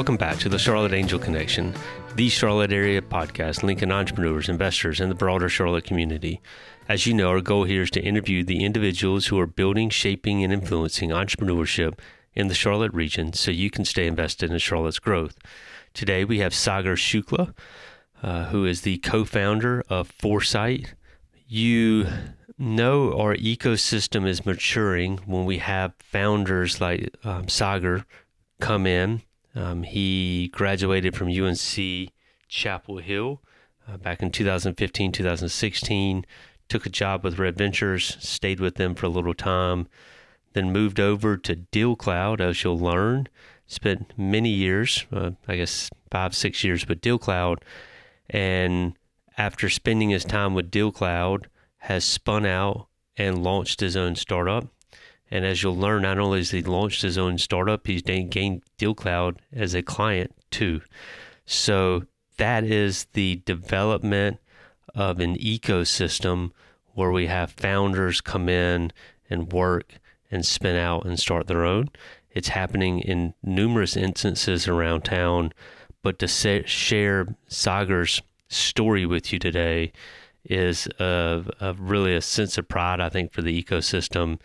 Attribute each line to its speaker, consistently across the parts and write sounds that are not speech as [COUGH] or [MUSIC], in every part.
Speaker 1: Welcome back to the Charlotte Angel Connection, the Charlotte area podcast linking entrepreneurs, investors, and the broader Charlotte community. As you know, our goal here is to interview the individuals who are building, shaping, and influencing entrepreneurship in the Charlotte region so you can stay invested in Charlotte's growth. Today we have Sagar Shukla, uh, who is the co founder of Foresight. You know our ecosystem is maturing when we have founders like um, Sagar come in um, he graduated from UNC Chapel Hill uh, back in 2015, 2016. Took a job with Red Ventures, stayed with them for a little time, then moved over to DealCloud, as you'll learn. Spent many years, uh, I guess five, six years with DealCloud. And after spending his time with DealCloud, has spun out and launched his own startup and as you'll learn, not only has he launched his own startup, he's gained DealCloud as a client too. So that is the development of an ecosystem where we have founders come in and work and spin out and start their own. It's happening in numerous instances around town. But to say, share Sagar's story with you today is a, a really a sense of pride, I think, for the ecosystem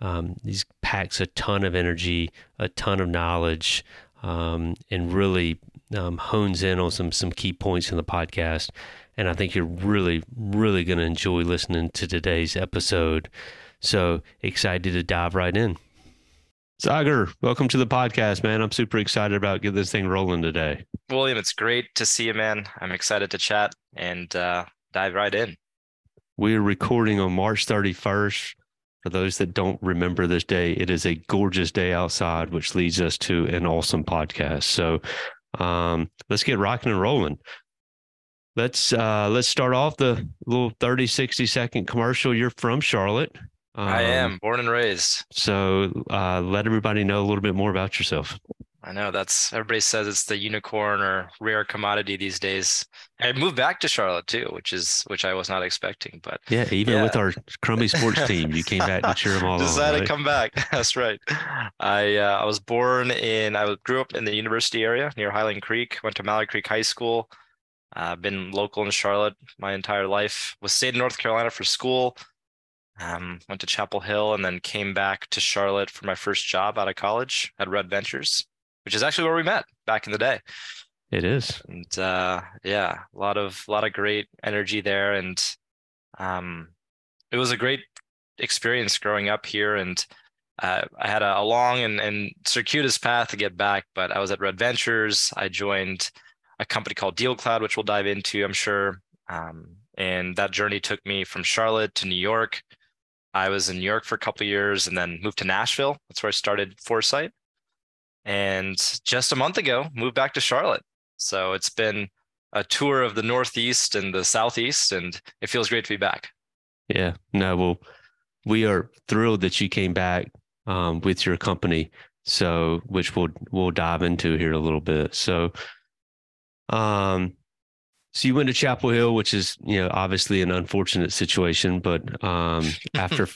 Speaker 1: um, he packs a ton of energy, a ton of knowledge, um, and really um, hones in on some some key points in the podcast. And I think you're really, really going to enjoy listening to today's episode. So excited to dive right in. Sagar, welcome to the podcast, man. I'm super excited about getting this thing rolling today.
Speaker 2: William, it's great to see you, man. I'm excited to chat and uh, dive right in.
Speaker 1: We're recording on March 31st. For those that don't remember this day, it is a gorgeous day outside, which leads us to an awesome podcast. So um, let's get rocking and rolling. Let's uh, let's start off the little 30, 60 second commercial. You're from Charlotte.
Speaker 2: Um, I am born and raised.
Speaker 1: So uh, let everybody know a little bit more about yourself.
Speaker 2: I know that's everybody says it's the unicorn or rare commodity these days. I moved back to Charlotte too, which is which I was not expecting. But
Speaker 1: yeah, even yeah. with our crummy sports [LAUGHS] team, you came back to cheer them all.
Speaker 2: Decided
Speaker 1: on,
Speaker 2: right? to come back. [LAUGHS] That's right. I uh, I was born in I grew up in the university area near Highland Creek. Went to Mallard Creek High School. I've uh, been local in Charlotte my entire life. Was stayed in North Carolina for school. Um, went to Chapel Hill and then came back to Charlotte for my first job out of college at Red Ventures which is actually where we met back in the day.
Speaker 1: It is.
Speaker 2: And uh, yeah, a lot of a lot of great energy there, and um, it was a great experience growing up here. And uh, I had a, a long and, and circuitous path to get back, but I was at Red Ventures. I joined a company called DealCloud, which we'll dive into, I'm sure. Um, and that journey took me from Charlotte to New York. I was in New York for a couple years and then moved to Nashville. That's where I started Foresight and just a month ago moved back to Charlotte. So it's been a tour of the Northeast and the Southeast, and it feels great to be back.
Speaker 1: Yeah, no, well, we are thrilled that you came back um, with your company. So, which we'll we'll dive into here a little bit. So, um, so you went to Chapel Hill, which is you know obviously an unfortunate situation, but um, [LAUGHS] after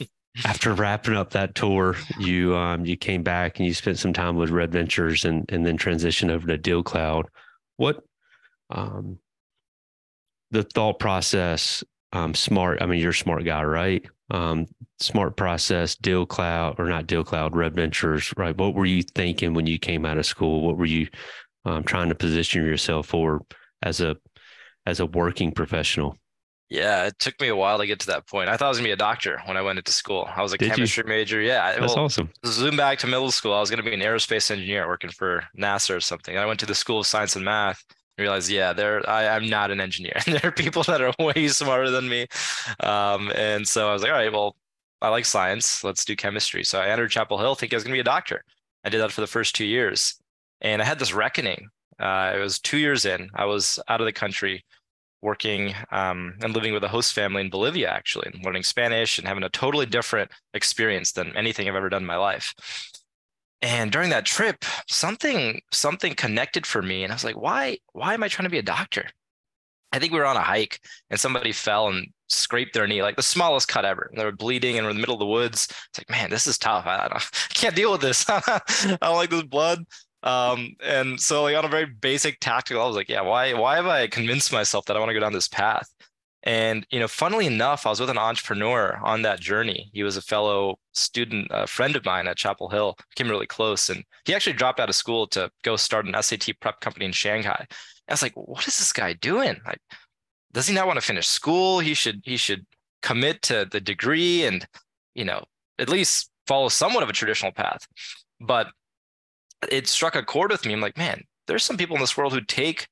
Speaker 1: after wrapping up that tour, you um, you came back and you spent some time with Red Ventures and and then transitioned over to Deal Cloud. What um, the thought process? Um, smart. I mean, you're a smart guy, right? Um, smart process, Deal Cloud or not Deal Cloud, Red Ventures, right? What were you thinking when you came out of school? What were you um, trying to position yourself for as a as a working professional?
Speaker 2: Yeah, it took me a while to get to that point. I thought I was gonna be a doctor when I went into school. I was a
Speaker 1: Did
Speaker 2: chemistry
Speaker 1: you?
Speaker 2: major. Yeah,
Speaker 1: that's well, awesome.
Speaker 2: Zoom back to middle school. I was gonna be an aerospace engineer working for NASA or something. I went to the School of Science and Math. And realized, yeah, there I, am not an engineer. [LAUGHS] there are people that are way smarter than me. Um, and so I was like, all right, well, I like science. Let's do chemistry. So I entered Chapel Hill thinking I was gonna be a doctor. I did that for the first two years, and I had this reckoning. Uh, it was two years in. I was out of the country working um, and living with a host family in Bolivia, actually, and learning Spanish and having a totally different experience than anything I've ever done in my life. And during that trip, something something connected for me, and I was like, why why am I trying to be a doctor? I think we were on a hike and somebody fell and scraped their knee, like the smallest cut ever. And they were bleeding and we're in the middle of the woods. It's like, man, this is tough. I, I, [LAUGHS] I can't deal with this. [LAUGHS] I don't like this blood. Um, and so like on a very basic tactical, I was like, yeah, why why have I convinced myself that I want to go down this path? And you know, funnily enough, I was with an entrepreneur on that journey. He was a fellow student, a friend of mine at Chapel Hill, became really close, and he actually dropped out of school to go start an SAT prep company in Shanghai. And I was like, what is this guy doing? Like, does he not want to finish school? He should he should commit to the degree and you know at least follow somewhat of a traditional path. But it struck a chord with me. I'm like, man, there's some people in this world who take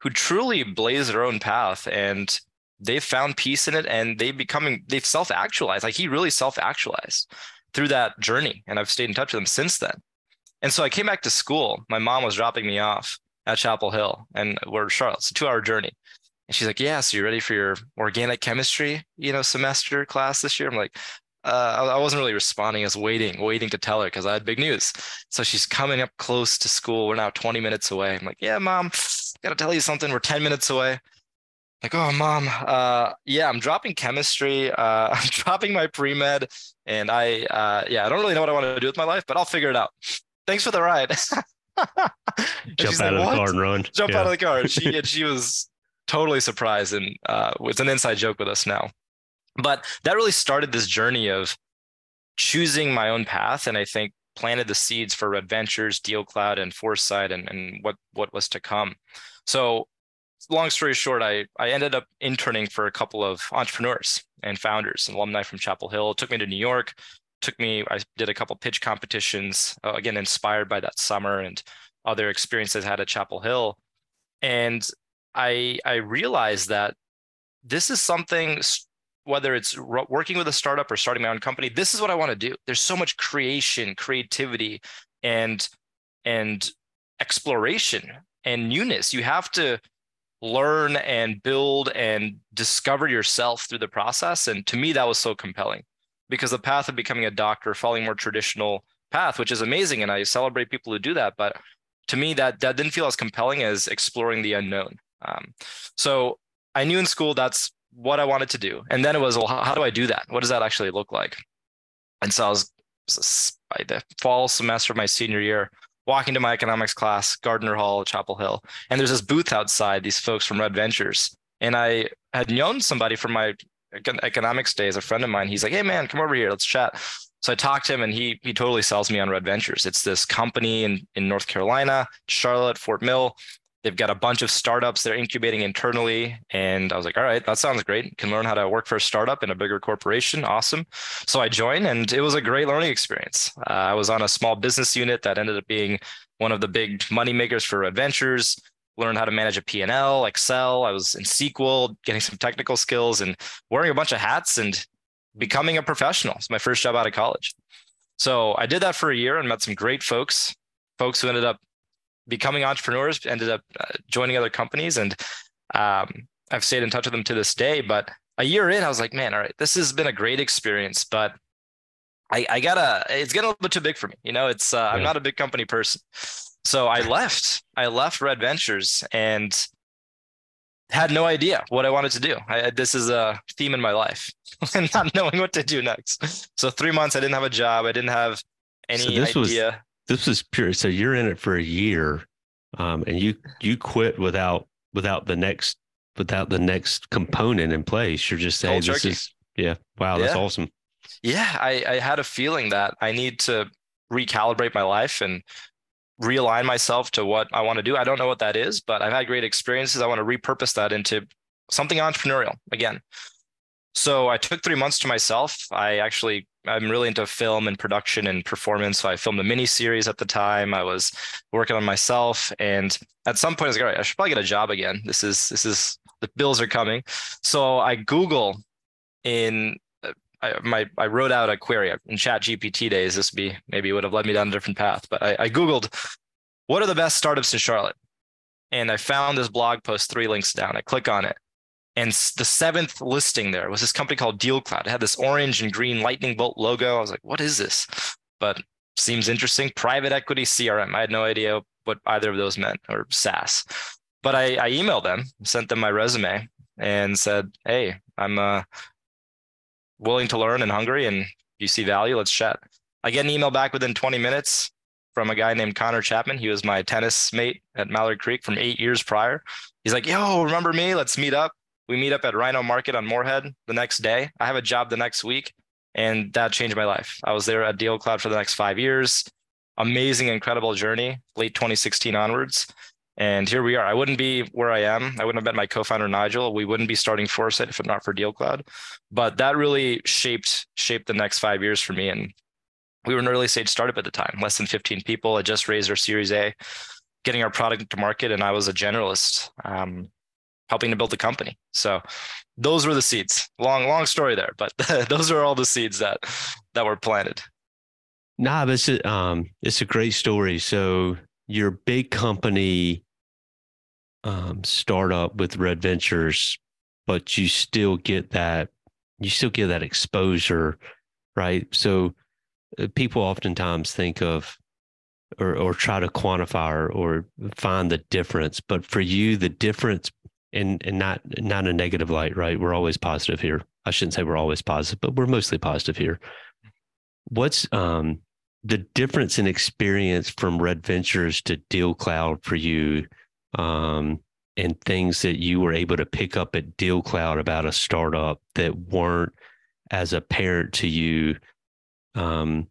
Speaker 2: who truly blaze their own path and they've found peace in it and they've becoming they've self-actualized like he really self-actualized through that journey and i've stayed in touch with him since then. And so i came back to school. My mom was dropping me off at chapel hill and we're charlotte. It's a two hour journey. And she's like yeah so you ready for your organic chemistry you know semester class this year? I'm like uh, I wasn't really responding. I was waiting, waiting to tell her because I had big news. So she's coming up close to school. We're now 20 minutes away. I'm like, yeah, mom, got to tell you something. We're 10 minutes away like, oh, mom, uh, yeah, I'm dropping chemistry. Uh, [LAUGHS] I'm dropping my pre med, and I, uh, yeah, I don't really know what I want to do with my life, but I'll figure it out. Thanks for the ride. [LAUGHS]
Speaker 1: Jump out like, of the car and run.
Speaker 2: Jump yeah. out of the car. She [LAUGHS] she was totally surprised, and uh, it's an inside joke with us now. But that really started this journey of choosing my own path, and I think planted the seeds for Red Ventures, DealCloud, and Foresight, and and what what was to come. So long story short, I, I ended up interning for a couple of entrepreneurs and founders and alumni from Chapel Hill. It took me to New York, took me, I did a couple pitch competitions, uh, again, inspired by that summer and other experiences I had at Chapel Hill. And I, I realized that this is something, whether it's working with a startup or starting my own company, this is what I want to do. There's so much creation, creativity, and, and exploration and newness. You have to learn and build and discover yourself through the process. And to me, that was so compelling because the path of becoming a doctor, following more traditional path, which is amazing. And I celebrate people who do that. But to me, that, that didn't feel as compelling as exploring the unknown. Um, so I knew in school that's what I wanted to do. And then it was, well, how, do I do that? What does that actually look like? And so I was by the fall semester of my senior year, walking to my economics class, Gardner Hall, Chapel Hill, and there's this booth outside, these folks from Red Ventures. And I had known somebody from my economics days, a friend of mine. He's like, hey, man, come over here, let's chat. So I talked to him and he he totally sells me on Red Ventures. It's this company in, in North Carolina, Charlotte, Fort Mill. They've got a bunch of startups they're incubating internally. And I was like, all right, that sounds great. Can learn how to work for a startup in a bigger corporation. Awesome. So I joined and it was a great learning experience. Uh, I was on a small business unit that ended up being one of the big money makers for Red Ventures learned how to manage a P&L, Excel. I was in SQL, getting some technical skills and wearing a bunch of hats and becoming a professional. It's my first job out of college. So I did that for a year and met some great folks, folks who ended up becoming entrepreneurs, ended up uh, joining other companies, and um, I've stayed in touch with them to this day. But a year in, I was like, man, all right, this has been a great experience, but I, I gotta, it's getting a little bit too big for me. You know, it's uh, yeah. I'm not a big company person, so I [LAUGHS] left. I left Red Ventures and had no idea what I wanted to do. I, this is a theme in my life, [LAUGHS] and not knowing what to do next. So three months, I didn't have a job. I didn't have any so idea.
Speaker 1: Was, this was pure. So you're in it for a year, um, and you you quit without without the next without the next component in place. You're just saying this is yeah. Wow, that's yeah. awesome.
Speaker 2: Yeah, I, I had a feeling that I need to recalibrate my life and realign myself to what I want to do. I don't know what that is, but I've had great experiences. I want to repurpose that into something entrepreneurial again. So I took three months to myself. I actually I'm really into film and production and performance. So I filmed a mini series at the time. I was working on myself, and at some point I was like, all right, I should probably get a job again. This is this is the bills are coming. So I Google in uh, I, my I wrote out a query in Chat GPT days. This would be maybe would have led me down a different path, but I, I Googled what are the best startups in Charlotte, and I found this blog post three links down. I click on it, and the seventh listing there was this company called DealCloud. It had this orange and green lightning bolt logo. I was like, what is this? But seems interesting. Private equity CRM. I had no idea what either of those meant or SaaS. But I, I emailed them, sent them my resume, and said, hey, I'm uh, willing to learn and hungry. And you see value, let's chat. I get an email back within 20 minutes. from a guy named Connor Chapman. He was my tennis mate at Mallard Creek from eight years prior. He's like, yo, remember me? Let's meet up. We meet up at Rhino Market on Morehead the next day. I have a job the next week. And that changed my life. I was there at DealCloud for the next five years. Amazing, incredible journey, late 2016 onwards. And here we are. I wouldn't be where I am. I wouldn't have met my co-founder Nigel. We wouldn't be starting Foresight if it not for DealCloud. But that really shaped shaped the next five years for me. And we were an early stage startup at the time, less than 15 people. I just raised our Series A, getting our product to market, and I was a generalist, um, helping to build the company. So those were the seeds. Long, long story there, but [LAUGHS] those are all the seeds that that were planted.
Speaker 1: Nah, it's a, um, it's a great story. So your big company um, startup with Red Ventures, but you still get that you still get that exposure, right? So uh, people oftentimes think of or or try to quantify or, or find the difference, but for you, the difference and and not not a negative light, right? We're always positive here. I shouldn't say we're always positive, but we're mostly positive here. What's um the difference in experience from Red Ventures to Deal Cloud for you, um, and things that you were able to pick up at Deal Cloud about a startup that weren't as apparent to you um,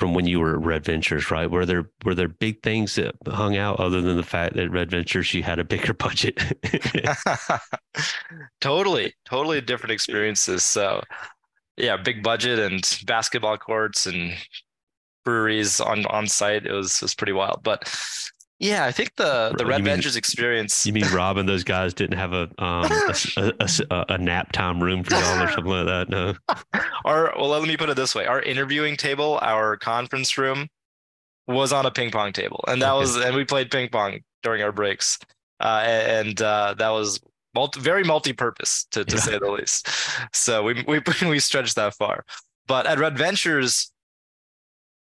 Speaker 1: from when you were at Red Ventures, right? Were there were there big things that hung out other than the fact that Red Ventures you had a bigger [LAUGHS] budget? [LAUGHS]
Speaker 2: totally, totally different experiences. So, yeah, big budget and basketball courts and breweries on on site. It was was pretty wild, but yeah, I think the the Red Ventures experience.
Speaker 1: You mean [LAUGHS] Rob and those guys didn't have a um a, a, a, a, nap time room for y'all or something like that? No. [LAUGHS]
Speaker 2: Our well, let me put it this way: our interviewing table, our conference room, was on a ping pong table, and that okay. was and we played ping pong during our breaks, uh, and uh, that was multi, very multi-purpose to to yeah. say the least. So we we [LAUGHS] we stretched that far, but at Red Ventures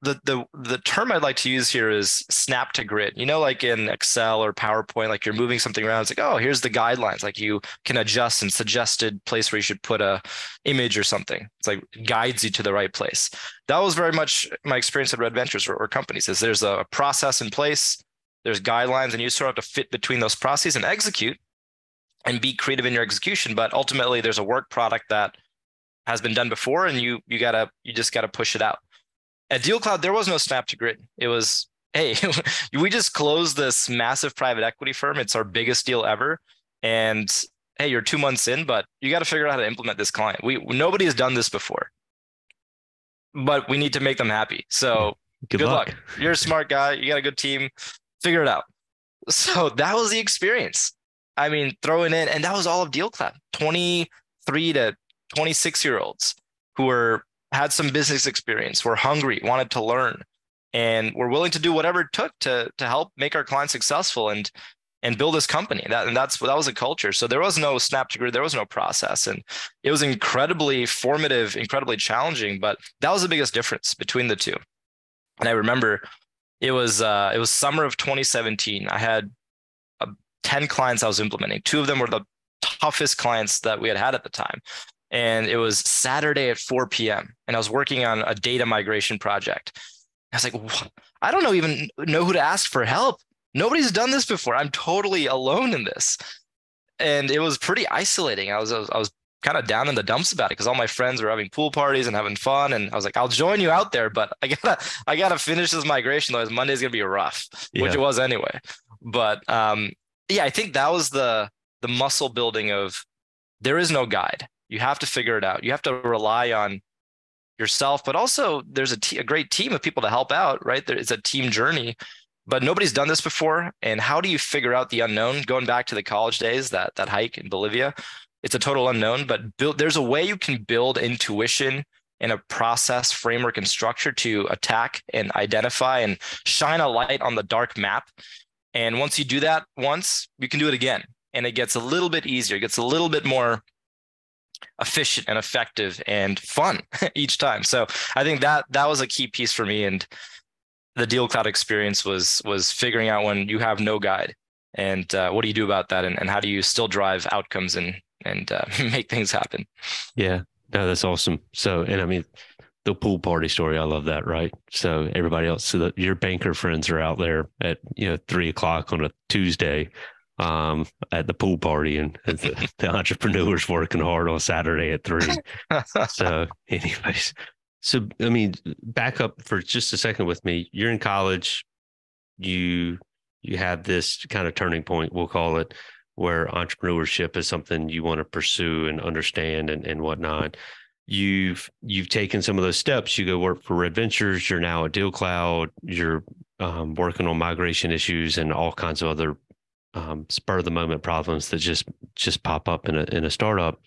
Speaker 2: the the the term I'd like to use here is snap to grid. You know, like in Excel or PowerPoint, like you're moving something around. It's like, oh, here's the guidelines. Like you can adjust and suggested place where you should put a image or something. It's like guides you to the right place. That was very much my experience at Red Ventures or, or companies. Is there's a process in place, there's guidelines, and you sort of have to fit between those processes and execute and be creative in your execution. But ultimately, there's a work product that has been done before, and you you gotta you just gotta push it out. At DealCloud, there was no snap to grid. It was, hey, [LAUGHS] we just closed this massive private equity firm. It's our biggest deal ever. And hey, you're two months in, but you got to figure out how to implement this client. We nobody has done this before, but we need to make them happy. So good, good luck. luck. [LAUGHS] You're a smart guy. You got a good team. Figure it out. So that was the experience. I mean, throwing in, and that was all of Deal DealCloud. 23 to 26 year olds who were had some business experience, were hungry, wanted to learn, and were willing to do whatever it took to to help make our clients successful and and build this company. That and that's that was a culture. So there was no snap to grid, there was no process, and it was incredibly formative, incredibly challenging. But that was the biggest difference between the two. And I remember it was uh, it was summer of 2017. I had uh, 10 clients I was implementing. Two of them were the toughest clients that we had had at the time and it was Saturday at 4 p.m. and I was working on a data migration project. I was like, what? I don't know even know who to ask for help. Nobody's done this before. I'm totally alone in this, and it was pretty isolating. I was I was, was kind of down in the dumps about it because all my friends were having pool parties and having fun, and I was like, I'll join you out there, but I gotta I gotta finish this migration. Otherwise, Monday's gonna be rough, yeah. which it was anyway. But um, yeah, I think that was the the muscle building of there is no guide you have to figure it out. You have to rely on yourself, but also there's a, t- a great team of people to help out, right? There is a team journey, but nobody's done this before. And how do you figure out the unknown? Going back to the college days, that that hike in Bolivia, it's a total unknown, but build, there's a way you can build intuition and a process, framework, and structure to attack and identify and shine a light on the dark map. And once you do that once, you can do it again. And it gets a little bit easier, it gets a little bit more efficient and effective and fun [LAUGHS] each time. So I think that that was a key piece for me. And the deal cloud experience was was figuring out when you have no guide and uh, what do you do about that and, and how do you still drive outcomes and and uh, [LAUGHS] make things happen.
Speaker 1: Yeah, no, that's awesome. So and I mean the pool party story. I love that. Right. So everybody else, so that your banker friends are out there at you know three o'clock on a Tuesday um, at the pool party, and the, the entrepreneurs working hard on Saturday at three. so, [LAUGHS] anyways, so I mean, back up for just a second with me. You're in college. You you have this kind of turning point, we'll call it, where entrepreneurship is something you want to pursue and understand and, and whatnot you've you've taken some of those steps. You go work for Red Ventures. You're now at DealCloud. You're um, working on migration issues and all kinds of other um, spur of the moment problems that just just pop up in a in a startup.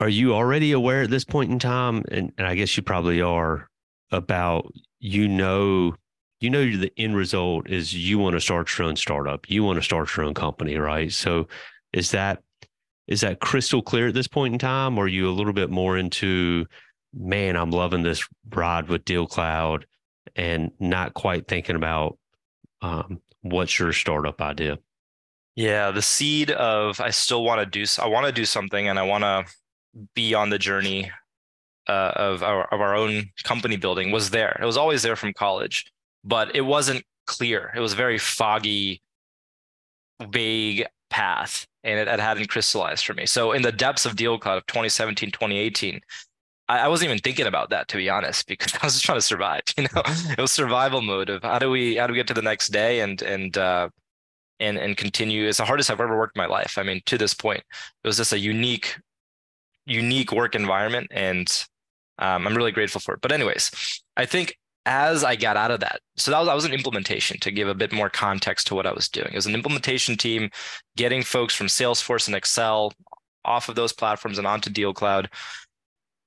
Speaker 1: Are you already aware at this point in time, and, and I guess you probably are, about you know you know the end result is you want to start your own startup, you want to start your own company, right? So is that is that crystal clear at this point in time? Or are you a little bit more into, man, I'm loving this ride with DealCloud and not quite thinking about um, what's your startup idea?
Speaker 2: Yeah, the seed of I still want to do I want to do something and I want to be on the journey uh, of our of our own company building was there. It was always there from college, but it wasn't clear. It was very foggy, vague path and it, it hadn't crystallized for me. So in the depths of DealCloud of 2017, 2018, I, I wasn't even thinking about that to be honest, [LAUGHS] because I was just trying to survive. You know, [LAUGHS] it was survival mode of how do we how do we get to the next day and and uh, and and continue. It's the hardest I've ever worked in my life. I mean, to this point, it was just a unique unique work environment, and um, I'm really grateful for it. But anyways, I think as I got out of that, so that was, that was an implementation to give a bit more context to what I was doing. It was an implementation team getting folks from Salesforce and Excel off of those platforms and onto DealCloud.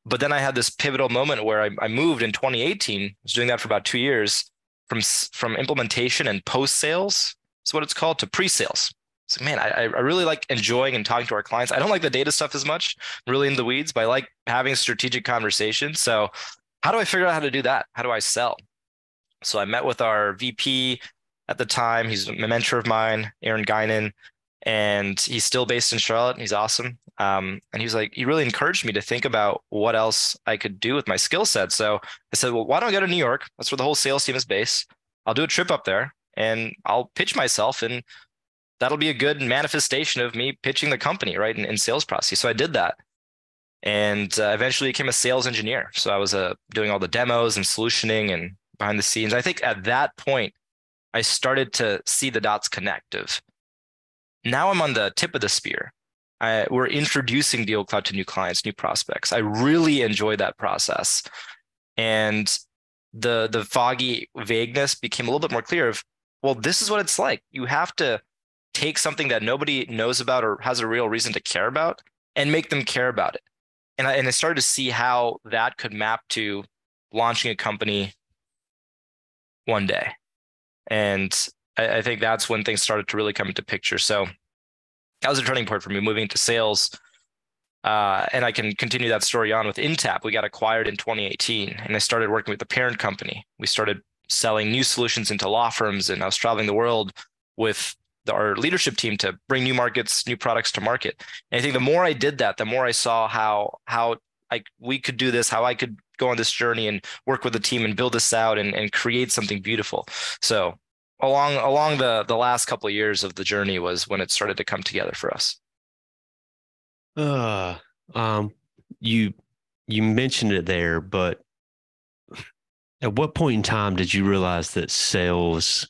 Speaker 2: But then I had this pivotal moment where I, I moved in 2018. I was doing that for about two years from, from implementation and post sales, is what it's called, to pre sales. So, man, I, I really like enjoying and talking to our clients. I don't like the data stuff as much, really in the weeds, but I like having strategic conversations. So how do I figure out how to do that? How do I sell? So I met with our VP at the time. He's a mentor of mine, Aaron Guinan, and he's still based in Charlotte. And he's awesome. Um, and he was like, he really encouraged me to think about what else I could do with my skill set. So I said, well, why don't I go to New York? That's where the whole sales team is based. I'll do a trip up there and I'll pitch myself and that'll be a good manifestation of me pitching the company, right? In, in sales process. So I did that and uh, eventually became a sales engineer. So I was uh, doing all the demos and solutioning and behind the scenes. I think at that point, I started to see the dots connect of now I'm on the tip of the spear. I, we're introducing DealCloud to new clients, new prospects. I really enjoy that process. And the the foggy vagueness became a little bit more clear of, well, this is what it's like. You have to take something that nobody knows about or has a real reason to care about and make them care about it and I, and I started to see how that could map to launching a company one day. And I, I, think that's when things started to really come into picture. So that was a turning point for me moving into sales. Uh, and I can continue that story on with Intapp. We got acquired in 2018 and I started working with the parent company. We started selling new solutions into law firms and I was traveling the world with our leadership team to bring new markets, new products to market. And I think the more I did that, the more I saw how how I we could do this, how I could go on this journey and work with the team and build this out and, and create something beautiful. So along along the the last couple of years of the journey was when it started to come together for us.
Speaker 1: Uh um you you mentioned it there, but at what point in time did you realize that sales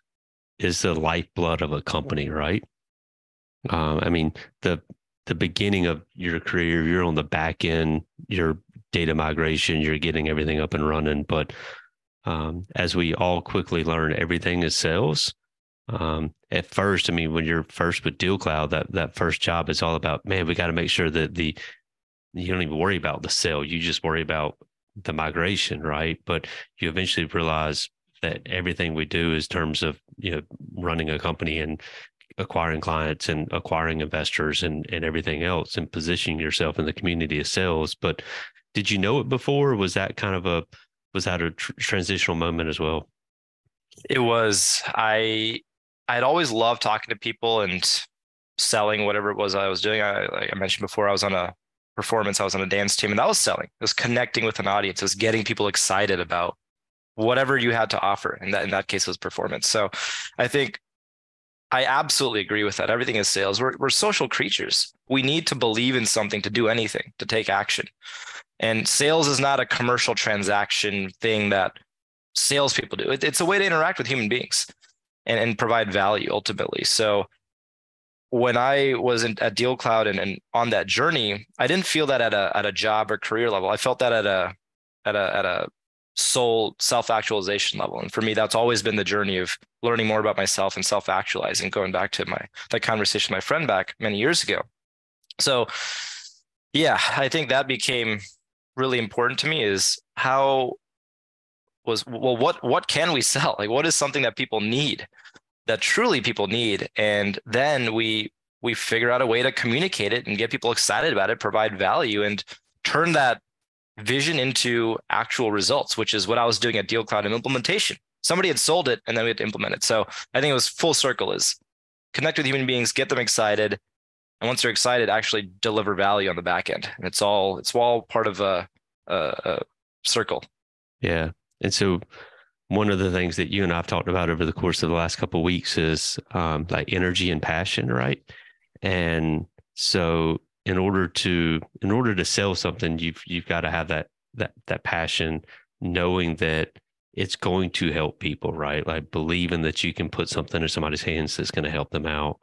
Speaker 1: is the lifeblood of a company, right? Um, I mean, the the beginning of your career, you're on the back end, your data migration, you're getting everything up and running. But um, as we all quickly learn, everything is sales. Um, at first, I mean, when you're first with DealCloud, that that first job is all about, man, we got to make sure that the you don't even worry about the sale, you just worry about the migration, right? But you eventually realize that everything we do is terms of you know running a company and acquiring clients and acquiring investors and and everything else and positioning yourself in the community of sales. But did you know it before? Was that kind of a was that a tr- transitional moment as well?
Speaker 2: It was. I i'd always loved talking to people and selling whatever it was i was doing. I like i mentioned before i was on a performance. I was on a dance team and that was selling. It was connecting with an audience. It was getting people excited about whatever you had to offer. And that in that case was performance. So I think I absolutely agree with that. Everything is sales. We're, we're social creatures. We need to believe in something to do anything, to take action. And sales is not a commercial transaction thing that salespeople do. It, it's a way to interact with human beings and, and provide value ultimately. So when I was in, at DealCloud and, and on that journey, I didn't feel that at a at a job or career level. I felt that at a at a at a soul self actualization level. And for me, that's always been the journey of learning more about myself and self actualizing. Going back to my that conversation with my friend back many years ago. So, yeah, I think that became really important to me. Is how was well, what what can we sell? Like, what is something that people need? That truly people need. And then we we figure out a way to communicate it and get people excited about it provide value and turn that vision into actual results which is what i was doing at dealcloud and implementation. Somebody had sold it and then we had to implement it. So i think it was full circle is connect with human beings get them excited and once they're excited actually deliver value on the back end. And it's all it's all part of a, a, a circle.
Speaker 1: Yeah. And so one of the things that you and I've talked about over the course of the last couple weeks is um, like energy and passion, right? And so, in order to in order to sell something, you've you've got to have that that that passion, knowing that it's going to help people, right? Like believing that you can put something in somebody's hands that's going to help them out.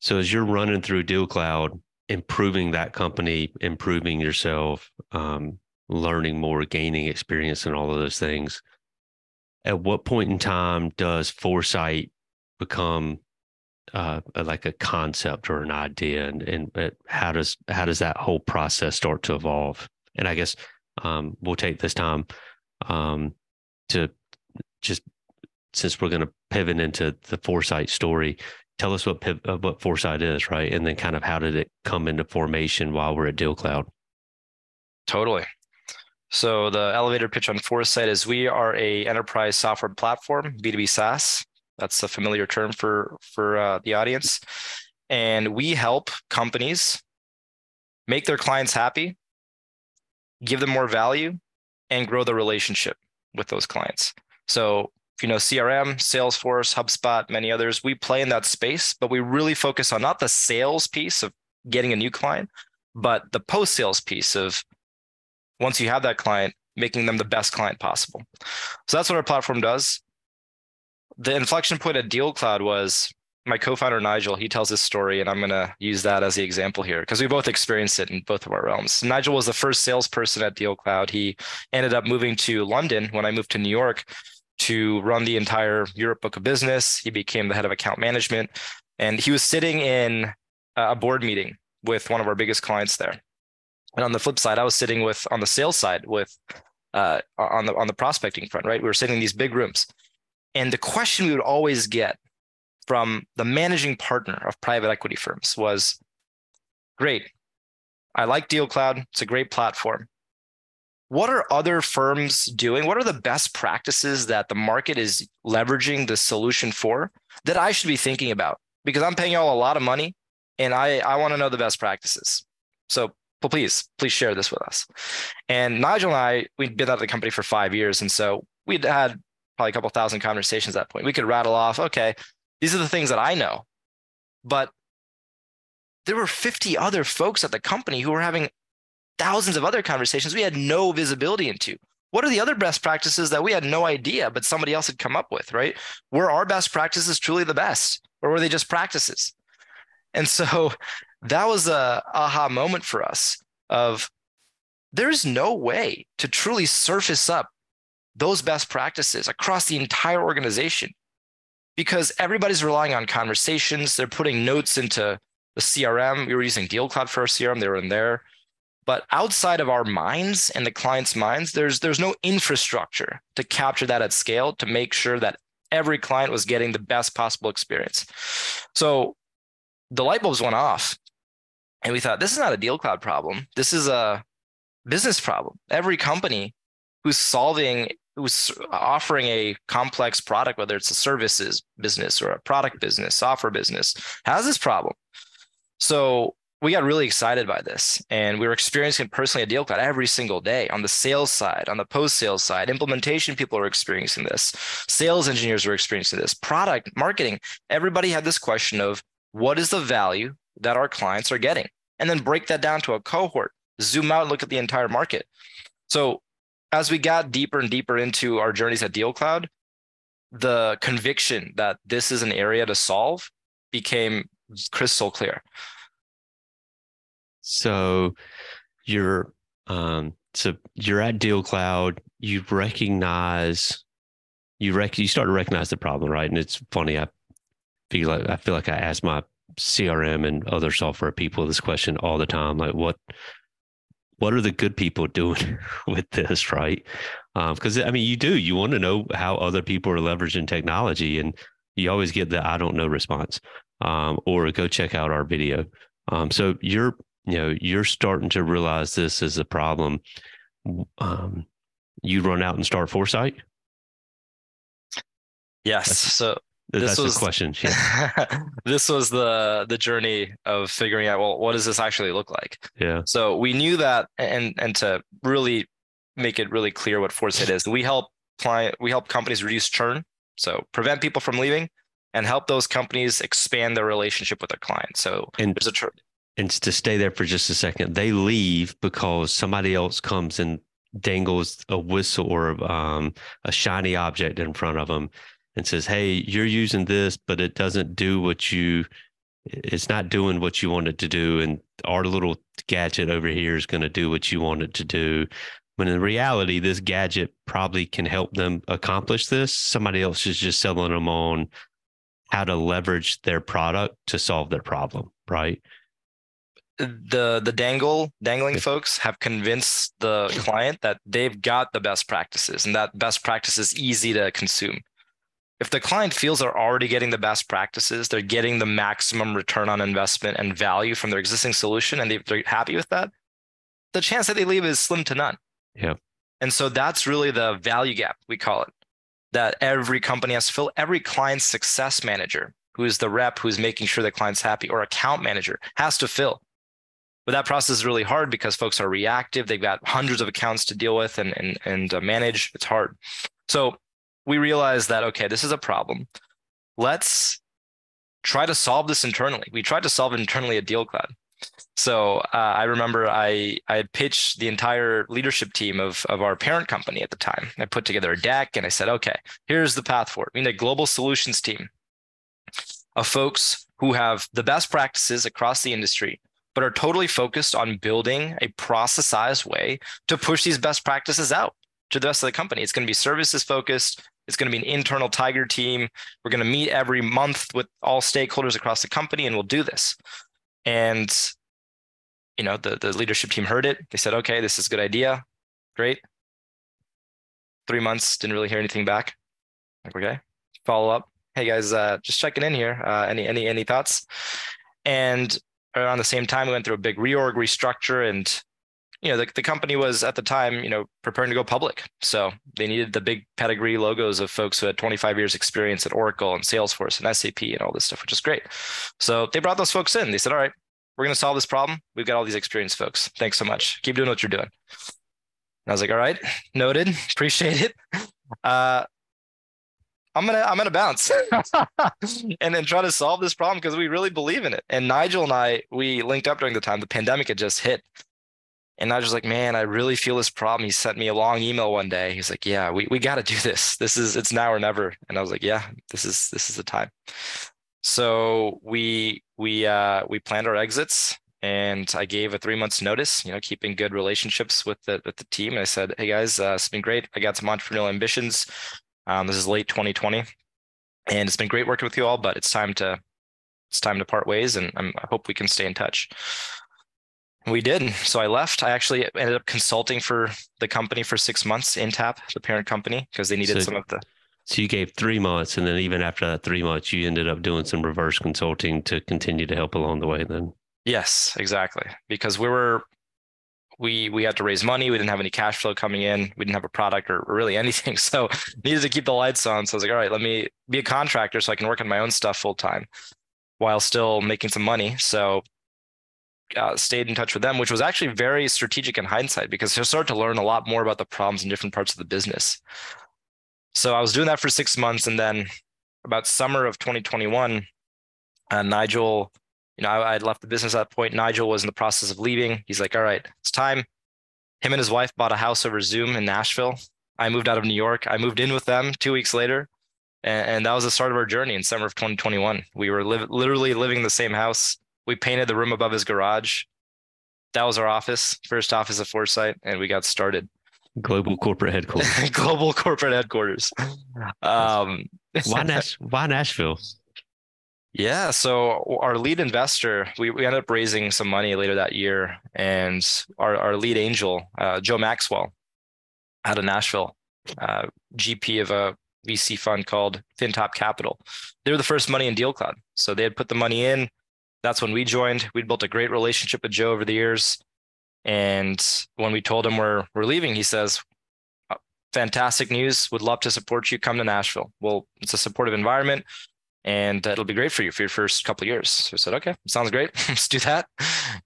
Speaker 1: So as you're running through DealCloud, improving that company, improving yourself, um, learning more, gaining experience, and all of those things at what point in time does foresight become uh, like a concept or an idea? And, and how does how does that whole process start to evolve? And i guess um, we'll take this time um, to just since we're going to pivot into the foresight story tell us what uh, what foresight is right? And then kind of how did it come into formation while we're at deal cloud?
Speaker 2: Totally so the elevator pitch on Foresight is we are a enterprise software platform, B2B SaaS. That's a familiar term for for uh, the audience, and we help companies make their clients happy, give them more value, and grow the relationship with those clients. So if you know CRM, Salesforce, HubSpot, many others, we play in that space, but we really focus on not the sales piece of getting a new client, but the post sales piece of once you have that client, making them the best client possible. So that's what our platform does. The inflection point at DealCloud was my co-founder Nigel. He tells this story, and I'm going to use that as the example here because we both experienced it in both of our realms. Nigel was the first salesperson at DealCloud. He ended up moving to London when I moved to New York to run the entire Europe book of business. He became the head of account management, and he was sitting in a board meeting with one of our biggest clients there. And on the flip side, I was sitting with on the sales side with uh, on the on the prospecting front, right? We were sitting in these big rooms, and the question we would always get from the managing partner of private equity firms was, "Great, I like DealCloud. It's a great platform. What are other firms doing? What are the best practices that the market is leveraging the solution for that I should be thinking about? Because I'm paying y'all a lot of money, and I I want to know the best practices. So please, please share this with us. And Nigel and I, we'd been out of the company for five years. And so we'd had probably a couple thousand conversations at that point. We could rattle off, okay, these are the things that I know. But there were 50 other folks at the company who were having thousands of other conversations we had no visibility into. What are the other best practices that we had no idea, but somebody else had come up with, right? Were our best practices truly the best, or were they just practices? And so that was a aha moment for us of there's no way to truly surface up those best practices across the entire organization because everybody's relying on conversations. They're putting notes into the CRM. We were using DealCloud for our CRM, they were in there. But outside of our minds and the client's minds, there's there's no infrastructure to capture that at scale to make sure that every client was getting the best possible experience. So the light bulbs went off and we thought, this is not a deal cloud problem. This is a business problem. Every company who's solving, who's offering a complex product, whether it's a services business or a product business, software business, has this problem. So we got really excited by this and we were experiencing personally a deal cloud every single day on the sales side, on the post sales side. Implementation people are experiencing this, sales engineers were experiencing this, product, marketing. Everybody had this question of what is the value that our clients are getting? And then break that down to a cohort, zoom out look at the entire market. So as we got deeper and deeper into our journeys at DealCloud, the conviction that this is an area to solve became crystal clear.
Speaker 1: So you're um so you're at DealCloud, you recognize you rec you start to recognize the problem, right? And it's funny, I feel like I feel like I ask my CRM and other software people this question all the time. Like what what are the good people doing [LAUGHS] with this, right? Because um, I mean, you do. You want to know how other people are leveraging technology, and you always get the "I don't know" response, um, or go check out our video. Um, so you're you know you're starting to realize this is a problem um, you run out and start foresight
Speaker 2: yes that's, so
Speaker 1: this that's was the [LAUGHS] question
Speaker 2: yeah. this was the the journey of figuring out well what does this actually look like?
Speaker 1: Yeah.
Speaker 2: So we knew that and and to really make it really clear what foresight is we help client we help companies reduce churn so prevent people from leaving and help those companies expand their relationship with their clients. So
Speaker 1: and
Speaker 2: there's a tr-
Speaker 1: and to stay there for just a second, they leave because somebody else comes and dangles a whistle or um, a shiny object in front of them and says, "Hey, you're using this, but it doesn't do what you. It's not doing what you want it to do, and our little gadget over here is going to do what you want it to do." When in reality, this gadget probably can help them accomplish this. Somebody else is just selling them on how to leverage their product to solve their problem, right?
Speaker 2: the the dangle dangling folks have convinced the client that they've got the best practices and that best practice is easy to consume if the client feels they're already getting the best practices they're getting the maximum return on investment and value from their existing solution and they're happy with that the chance that they leave is slim to none
Speaker 1: yeah
Speaker 2: and so that's really the value gap we call it that every company has to fill every client success manager who's the rep who's making sure the client's happy or account manager has to fill but that process is really hard because folks are reactive. They've got hundreds of accounts to deal with and and and uh, manage. It's hard. So we realized that okay, this is a problem. Let's try to solve this internally. We tried to solve it internally at DealCloud. So uh, I remember I I had pitched the entire leadership team of of our parent company at the time. I put together a deck and I said, okay, here's the path forward. We need a global solutions team of folks who have the best practices across the industry but are totally focused on building a processized way to push these best practices out to the rest of the company. It's going to be services focused. It's going to be an internal Tiger team. We're going to meet every month with all stakeholders across the company, and we'll do this. And you know, the the leadership team heard it. They said, "Okay, this is a good idea. Great." Three months, didn't really hear anything back. Like, okay, follow up. Hey guys, uh, just checking in here. Uh, any any any thoughts? And around the same time, we went through a big reorg restructure and you know the, the company was at the time you know preparing to go public. So they needed the big pedigree logos of folks who had 25 years experience at oracle and salesforce and sap and all this stuff which is great. So they brought those folks in. They said all right we're going to solve this problem. We've got all these experienced folks. Thanks so much. Keep doing what you're doing. And i was like all right. [LAUGHS] Noted. [LAUGHS] Appreciate it. Uh, I'm gonna I'm gonna bounce [LAUGHS] and then try to solve this problem because we really believe in it. And Nigel and I we linked up during the time. The pandemic had just hit. And I was just like, man, I really feel this problem. He sent me a long email one day. He's like, yeah, we, we got to do this. This is it's now or never. And I was like, yeah, this is this is the time. So we we uh we planned our exits and I gave a three months notice, you know, keeping good relationships with the with the team. And I said, hey guys, uh, it's been great. I got some entrepreneurial ambitions. Um, this is late 2020, and it's been great working with you all. But it's time to it's time to part ways, and I'm, I hope we can stay in touch. We did. So I left. I actually ended up consulting for the company for six months, Intapp, the parent company, because they needed so, some of the.
Speaker 1: So you gave three months, and then even after that three months, you ended up doing some reverse consulting to continue to help along the way. Then.
Speaker 2: Yes, exactly. Because we were we we had to raise money. We didn't have any cash flow coming in. We didn't have a product or, really anything. [LAUGHS] So needed to keep the lights on. So I was like, all right, let me be a contractor so I can work on my own stuff full time while still making some money. So uh, stayed in touch with them, which was actually very strategic in hindsight because I started to learn a lot more about the problems in different parts of the business. So I was doing that for six months, and then about summer of 2021, uh, Nigel, you know, I had left the business at that point. Nigel was in the process of leaving. He's like, "All right, it's time." Him and his wife bought a house over Zoom in Nashville. I moved out of New York. I moved in with them two weeks later, and, and that was the start of our journey in summer of 2021. We were li- literally living in the same house. We painted the room above his garage. That was our office, first office of Foresight, and we got started.
Speaker 1: Global corporate headquarters. [LAUGHS]
Speaker 2: Global corporate headquarters. Um, [LAUGHS]
Speaker 1: why, Nash- why Nashville?
Speaker 2: Yeah. So our lead investor, we, we ended up raising some money later that year. And our, our lead angel, uh, Joe Maxwell, out of Nashville, uh, GP of a VC fund called FinTop Capital. They were the first money in DealCloud. So they had put the money in. That's when we joined. We'd built a great relationship with Joe over the years. And when we told him we're, we're leaving, he says, uh, fantastic news. Would love to support you. Come to Nashville. Well, it's a supportive environment and it'll be great for you for your first couple of years. So I said, okay, sounds great. [LAUGHS] Let's do that.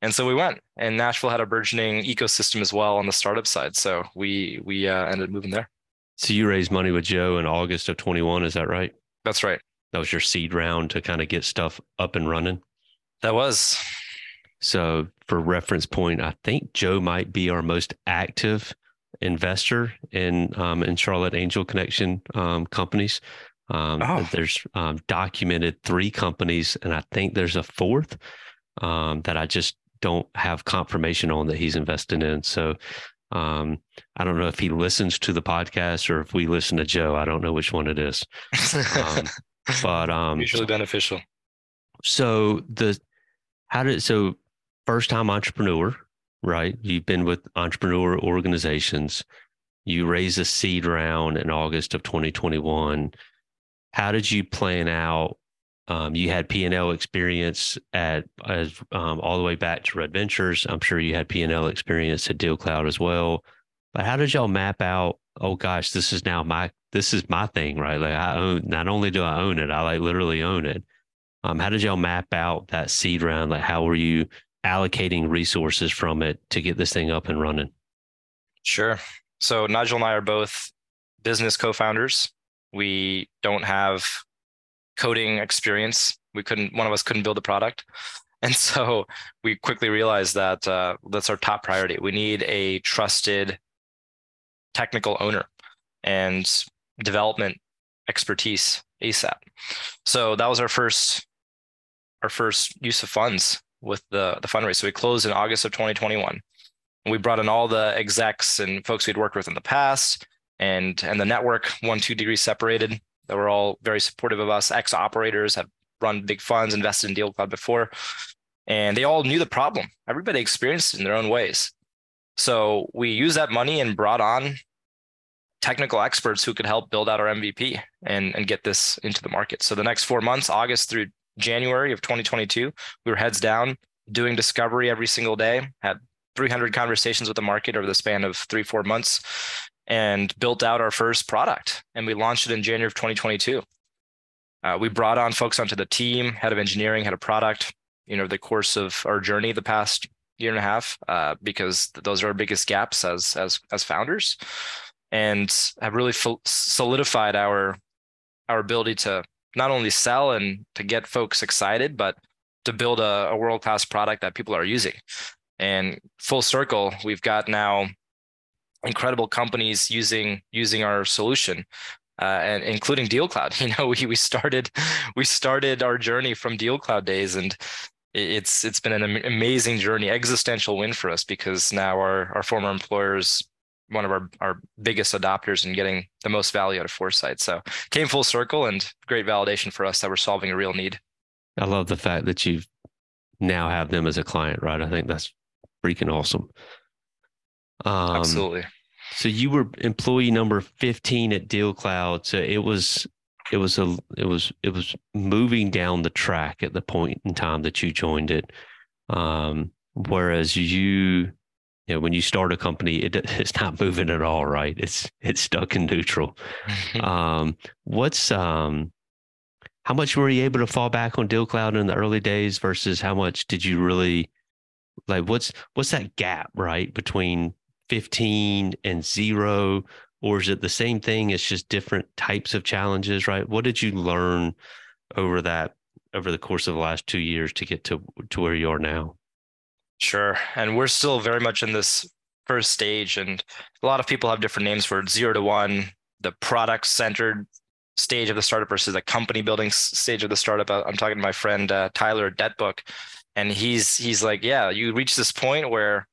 Speaker 2: And so we went. And Nashville had a burgeoning ecosystem as well on the startup side. So we we uh, ended up moving there.
Speaker 1: So you raised money with Joe in August of 21, is that right?
Speaker 2: That's right.
Speaker 1: That was your seed round to kind of get stuff up and running.
Speaker 2: That was.
Speaker 1: So for reference point, I think Joe might be our most active investor in um, in Charlotte Angel Connection um, companies. Um, oh. There's um, documented three companies, and I think there's a fourth um, that I just don't have confirmation on that he's invested in. So um, I don't know if he listens to the podcast or if we listen to Joe. I don't know which one it is. [LAUGHS] Um, but um,
Speaker 2: usually beneficial.
Speaker 1: So the how did so first time entrepreneur, right? You've been with entrepreneur organizations. You raise a seed round in August of 2021 how did you plan out? Um, you had P and L experience at as um, all the way back to Red Ventures. I'm sure you had P and L experience at DealCloud as well. But how did y'all map out? Oh gosh, this is now my this is my thing, right? Like I own. Not only do I own it, I like literally own it. Um, how did y'all map out that seed round? Like how were you allocating resources from it to get this thing up and running?
Speaker 2: Sure. So Nigel and I are both business co-founders we don't have coding experience. We couldn't, one of us couldn't build a product. [LAUGHS] And so we quickly realized that uh, that's our top priority. We need a trusted technical owner and development expertise ASAP. So that was our first our first use of funds with the the fundraise. So we closed in August of 2021. We brought in all the execs and folks we'd worked with in the past and and the network one two degrees separated that were all very supportive of us ex operators have run big funds invested in Deal DealCloud before and they all knew the problem everybody experienced it in their own ways so we used that money and brought on technical experts who could help build out our mvp and and get this into the market so the next four months august through january of 2022 we were heads down doing discovery every single day had 300 conversations with the market over the span of three four months and built out our first product. And we launched it in January of 2022. Uh, we brought on folks onto the team, head of engineering, head of product, you know, the course of our journey the past year and a half, uh, because those are our biggest gaps as as as founders, and have really solidified our our ability to not only sell and to get folks excited, but to build a, a world class product that people are using. And full circle, we've got now incredible companies using using our solution uh, and including DealCloud. [LAUGHS] You know, we we started we started our journey from DealCloud days, and it's it's been an amazing journey, existential win for us because now our our former employers one of our our biggest adopters and getting the most value out of Foresight. So came full circle and great validation for us that we're solving a real need.
Speaker 1: I love the fact that you now have them as a client, right? I think that's freaking awesome.
Speaker 2: Um, Absolutely.
Speaker 1: So you were employee number 15 at DealCloud. So it was it was a it was it was moving down the track at the point in time that you joined it. Um, whereas you you know when you start a company it, it's not moving at all right it's it's stuck in neutral um, what's um how much were you able to fall back on DealCloud in the early days versus how much did you really Like what's what's that gap, right? Between 15 and zero, or is it the same thing? It's just different types of challenges, right? What did you learn over that over the course of the last two years to get to to where you are now?
Speaker 2: Sure. And we're still very much in this first stage. And a lot of people have different names for it zero to one, the product centered stage of the startup versus the company building stage of the startup. I'm talking to my friend uh, Tyler at Debtbook, and he's he's like, yeah, you reach this point where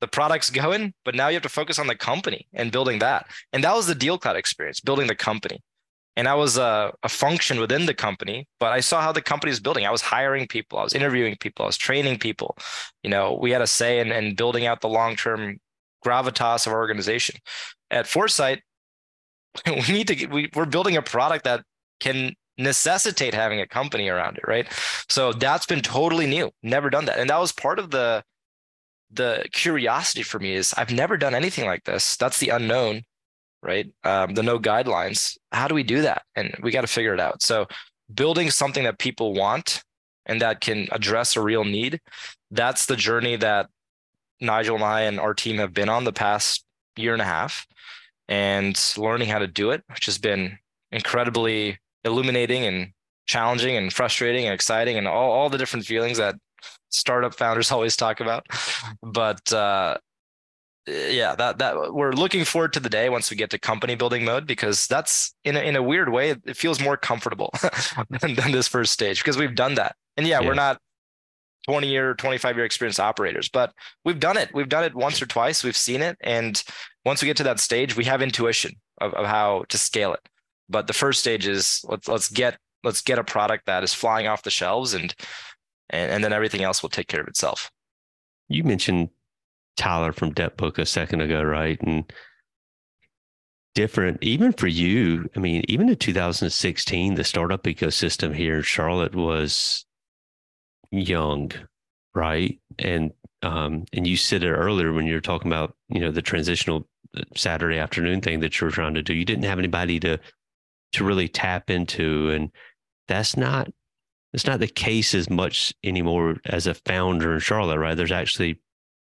Speaker 2: the product's going, but now you have to focus on the company and building that. And that was the DealCloud experience, building the company and I was a, a function within the company, but I saw how the company is building. I was hiring people, I was interviewing people, I was training people. You know, we had a say in, in building out the long term gravitas of our organization. At Foresight, [LAUGHS] we need to we, we're building a product that can necessitate having a company around it, right? So that's been totally new. Never done that, and that was part of the the curiosity for me is I've never done anything like this. That's the unknown right? Um, the no guidelines. How do we do that? And we got to figure it out. So building something that people want and that can address a real need, that's the journey that Nigel and I and our team have been on the past year and a half and learning how to do it, which has been incredibly illuminating and challenging and frustrating and exciting and all, all the different feelings that startup founders [LAUGHS] always talk about. But uh, yeah, that that we're looking forward to the day once we get to company building mode because that's in a, in a weird way it feels more comfortable [LAUGHS] than, than this first stage because we've done that. And yeah, yeah, we're not 20 year, 25 year experience operators, but we've done it. We've done it once or twice. We've seen it, and once we get to that stage, we have intuition of, of how to scale it. But the first stage is let's let's get let's get a product that is flying off the shelves and and, and then everything else will take care of itself.
Speaker 1: You mentioned Tyler from Debtbook a second ago, right? And different, even for you. I mean, even in 2016, the startup ecosystem here in Charlotte was young, right? And um, and you said it earlier when you were talking about you know the transitional uh, Saturday afternoon thing that you were trying to do. You didn't have anybody to to really tap into, and that's not it's not the case as much anymore as a founder in Charlotte, right? There's actually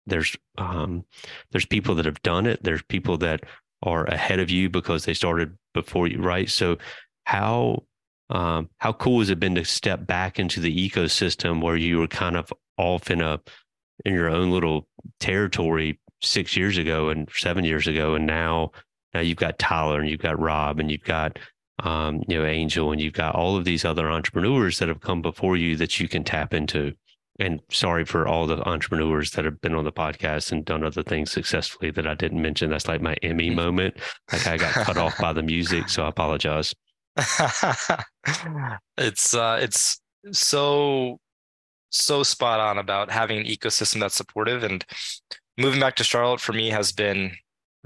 Speaker 1: there's um, there's people that have done it. There's people that are ahead of you because they started before you, right? So how um, how cool has it been to step back into the ecosystem where you were kind of off in a in your own little territory six years ago and seven years ago, and now now you've got Tyler and you've got Rob and you've got um, you know Angel and you've got all of these other entrepreneurs that have come before you that you can tap into and sorry for all the entrepreneurs that have been on the podcast and done other things successfully that I didn't mention. That's like my Emmy [LAUGHS] moment. Like I got cut off by the music, so I apologize. [LAUGHS]
Speaker 2: it's uh, it's so so spot on about having an ecosystem that's supportive and moving back to Charlotte for me has been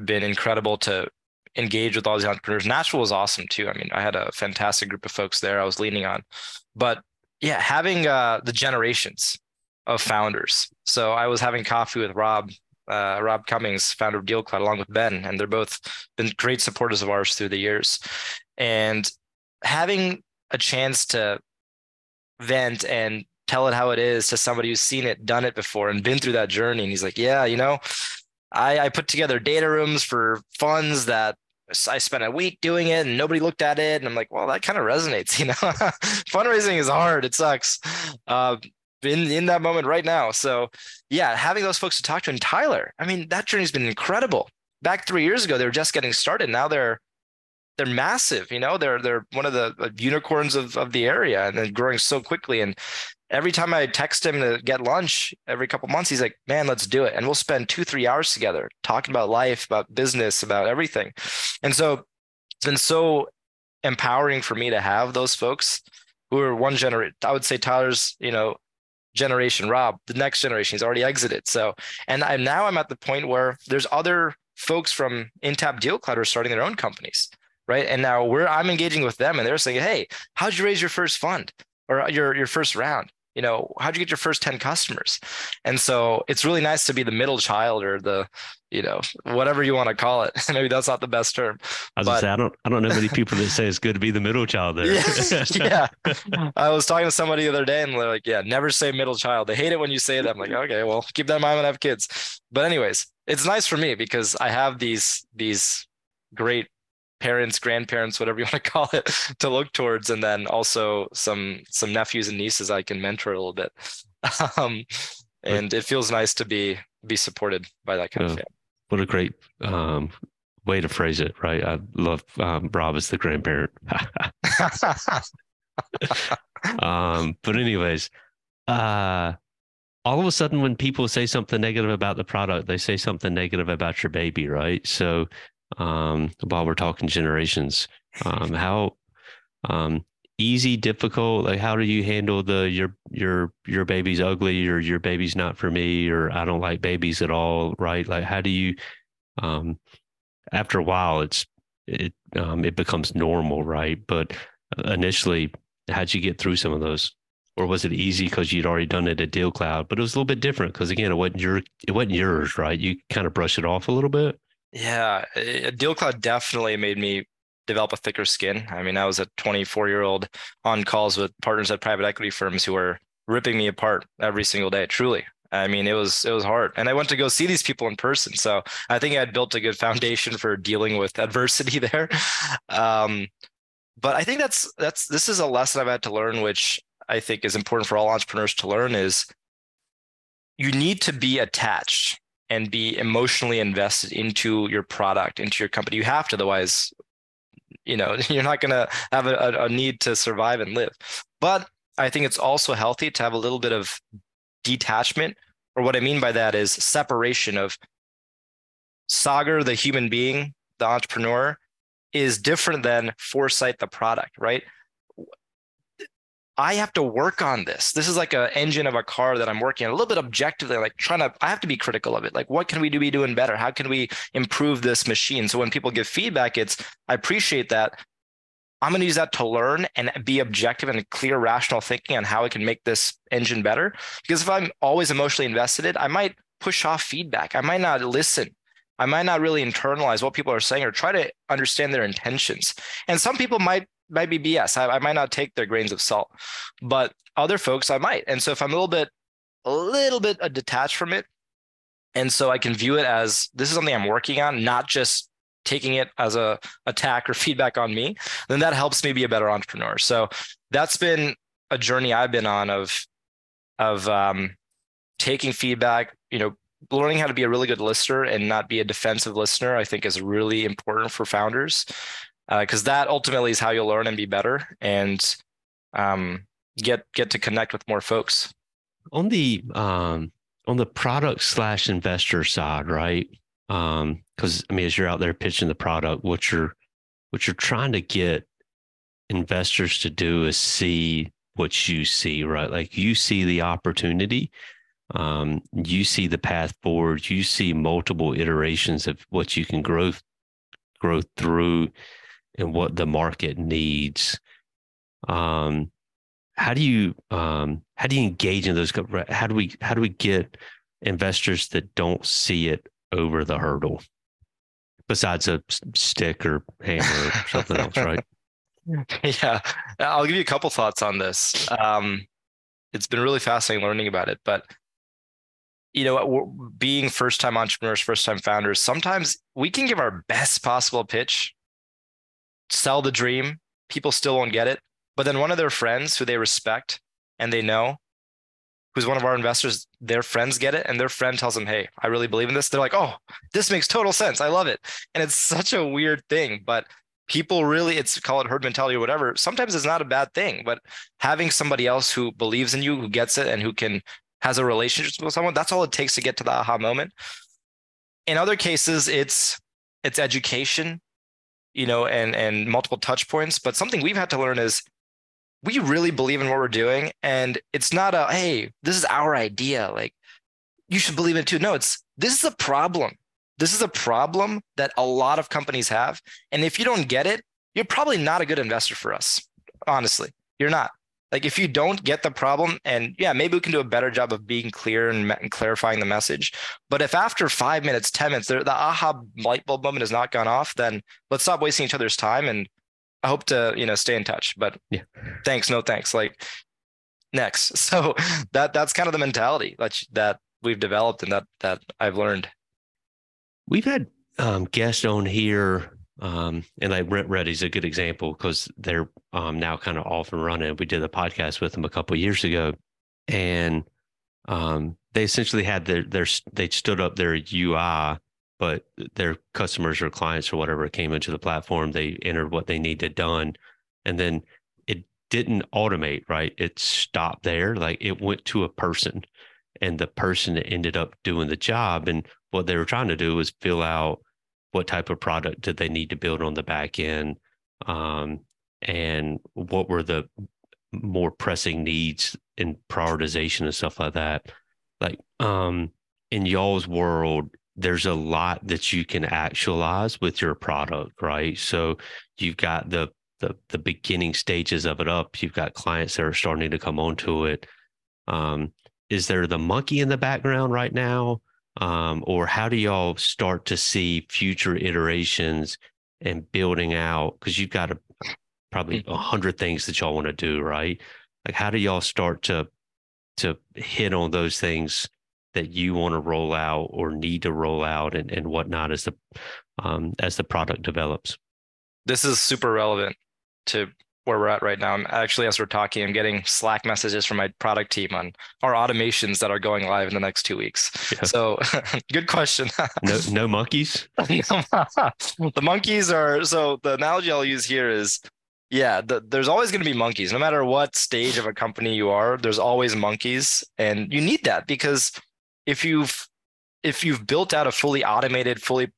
Speaker 2: been incredible to engage with all these entrepreneurs. Nashville was awesome too. I mean, I had a fantastic group of folks there I was leaning on, but yeah, having uh, the generations of founders. So I was having coffee with Rob, uh, Rob Cummings, founder of DealCloud, along with Ben, and they're both been great supporters of ours through the years. And having a chance to vent and tell it how it is to somebody who's seen it, done it before, and been through that journey. And he's like, "Yeah, you know, I, I put together data rooms for funds that I spent a week doing it and nobody looked at it. And I'm like, well, that kind of resonates, [LAUGHS] you know. Fundraising is hard. It sucks. Uh, in in that moment right now. So yeah, having those folks to talk to and Tyler, I mean, that journey's been incredible. Back three years ago, they were just getting started. Now they're they're massive, you know, they're they're one of the unicorns of, of the area and then growing so quickly. And every time I text him to get lunch every couple months, he's like, man, let's do it. And we'll spend two, three hours together talking about life, about business, about everything. And so it's been so empowering for me to have those folks who are one generation. I would say Tyler's, you know, generation, Rob, the next generation, he's already exited. So, and I'm now I'm at the point where there's other folks from Intapp DealCloud are starting their own companies. Right. And now we're I'm engaging with them and they're saying, Hey, how'd you raise your first fund or your your first round? You know how'd you get your first 10 customers and so it's really nice to be the middle child or the you know whatever you want to call it [LAUGHS] maybe that's not the best term
Speaker 1: I was but... say I don't I don't know many people that say it's good to be the middle child there.
Speaker 2: yeah, [LAUGHS] yeah. [LAUGHS] I was talking to somebody the other day and they're like, yeah, never say middle child. They hate it when you say that. I'm like, okay, well, keep that in mind when I have kids. But anyways, it's nice for me because I have these these great parents, grandparents, whatever you want to [LAUGHS] call it, to look towards, and then also some some nephews and nieces I can mentor a little bit. [LAUGHS] Um, and it feels nice to be be supported by that kind of family.
Speaker 1: What a great um, way to phrase it, right? I love um, Rob as the grandparent. [LAUGHS] um, but anyways, uh, all of a sudden, when people say something negative about the product, they say something negative about your baby, right? So, um, while we're talking generations, um, how um, easy, difficult, like how do you handle the your your your baby's ugly or your baby's not for me or I don't like babies at all, right? Like how do you um, after a while it's it um, it becomes normal, right? But initially, how'd you get through some of those? Or was it easy because you'd already done it at DealCloud? But it was a little bit different because again, it wasn't your it wasn't yours, right? You kind of brush it off a little bit.
Speaker 2: Yeah, DealCloud definitely made me develop a thicker skin. I mean, I was a 24 year old on calls with partners at private equity firms who were ripping me apart every single day. Truly, I mean, it was it was hard, and I went to go see these people in person. So I think I had built a good foundation for dealing with [LAUGHS] adversity there. Um, but I think that's that's this is a lesson I've had to learn, which I think is important for all entrepreneurs to learn. Is you need to be attached and be emotionally invested into your product, into your company. You have to, otherwise, you know, [LAUGHS] you're not going to have a, a need to survive and live. But I think it's also healthy to have a little bit of detachment, or what I mean by that is separation of Sagar, the human being, the entrepreneur, is different than Foresight, the product, right? I have to work on this. This is like an engine of a car that I'm working on a little bit objectively, like trying to, I have to be critical of it. Like, what can we do be doing better? How can we improve this machine? So when people give feedback, it's, I appreciate that. I'm going to use that to learn and be objective and clear, rational thinking on how I can make this engine better. Because if I'm always emotionally invested, I might push off feedback. I might not listen. I might not really internalize what people are saying or try to understand their intentions. And some people might might be BS. I, I might not take their grains of salt, but other folks I might. And so if I'm a little bit, a little bit detached from it, and so I can view it as this is something I'm working on, not just taking it as a attack or [LAUGHS] feedback on me, then that helps me be a better entrepreneur. So that's been a journey I've been on of of um, taking feedback, you know, learning how to be a really good listener and not be a defensive listener. I think is really important for founders because uh, that ultimately is how you'll learn and be better and um, get get to connect with more folks.
Speaker 1: On the um, on the product slash investor side, right? Um, because I mean, as you're out there pitching the product, what you're what you're trying to get investors to do is see what you see, right? Like you see the opportunity, um, you see the path forward, you see multiple iterations of what you can grow grow through and what the market needs. Um, how do you um, how do you engage in those? How do we how do we get investors that don't see it over the hurdle? besides a stick or hammer or something else, [LAUGHS] right?
Speaker 2: Yeah, I'll give you a couple thoughts on this. Um, it's been really fascinating learning about it, but you know, being first time entrepreneurs, first time founders, sometimes we can give our best possible pitch, sell the dream, people still won't get it. But then one of their friends who they respect and they know who's one of our investors, their friends get it, and their friend tells them, "Hey, I really believe in this." They're like, "Oh, this makes total sense. I love it." And it's such a weird thing, but people really it's call it herd mentality or whatever sometimes it's not a bad thing but having somebody else who believes in you who gets it and who can has a relationship with someone that's all it takes to get to the aha moment in other cases it's it's education you know and and multiple touch points but something we've had to learn is we really believe in what we're doing and it's not a hey this is our idea like you should believe it too. No it's this is a problem. This is a problem that a lot of companies have and if you don't get it you're probably not a good investor for us honestly. You're not Like if you don't get the problem, and yeah, maybe we can do a better job of being clear and, and clarifying the message. But if after five minutes, 10 minutes, the aha light bulb moment has not gone off, then let's stop wasting each other's time. And I hope to, you know, stay in touch. But yeah, thanks, no thanks. Like next. [LAUGHS] So that that's kind of the mentality that that we've developed and that that I've learned.
Speaker 1: We've had um, guests on here um, and like Rent Ready's a good example because they're um, now kind of off and running. We did a podcast with them a couple years ago, and um, they essentially had their their they stood up their UI, but their customers or clients or whatever came into the platform. They entered what they needed done, and then it didn't automate. Right, it stopped there. Like it went to a person, and the person ended up doing the job. And what they were trying to do was fill out what type of product did they need to build on the back end um, and what were the more pressing needs in prioritization and stuff like that. Like um, in y'all's world there's a lot that you can actualize with your product right? So you've got the the, the beginning stages of it up. You've got clients that are starting to come onto it. Um, is there the monkey in the background right now um, or how do y'all start to see future iterations and building out? Because you've got a, probably mm-hmm. a hundred things that y'all want to do right? Like how do y'all start to to hit on those things that you want to roll out or need to roll out and, and whatnot as the um, as the product develops?
Speaker 2: This is super relevant to where we're at right now. I'm actually, as we're talking, I'm getting Slack messages from my product team on our automations that are going live in the next two weeks. Yeah. So, [LAUGHS] good question.
Speaker 1: no, [LAUGHS] no monkeys. [LAUGHS]
Speaker 2: the monkeys are so. The analogy I'll use here is, yeah, the, there's always going to be monkeys, no matter what stage of a company you are. There's always monkeys, and you need that because if you've if you've built out a fully automated, fully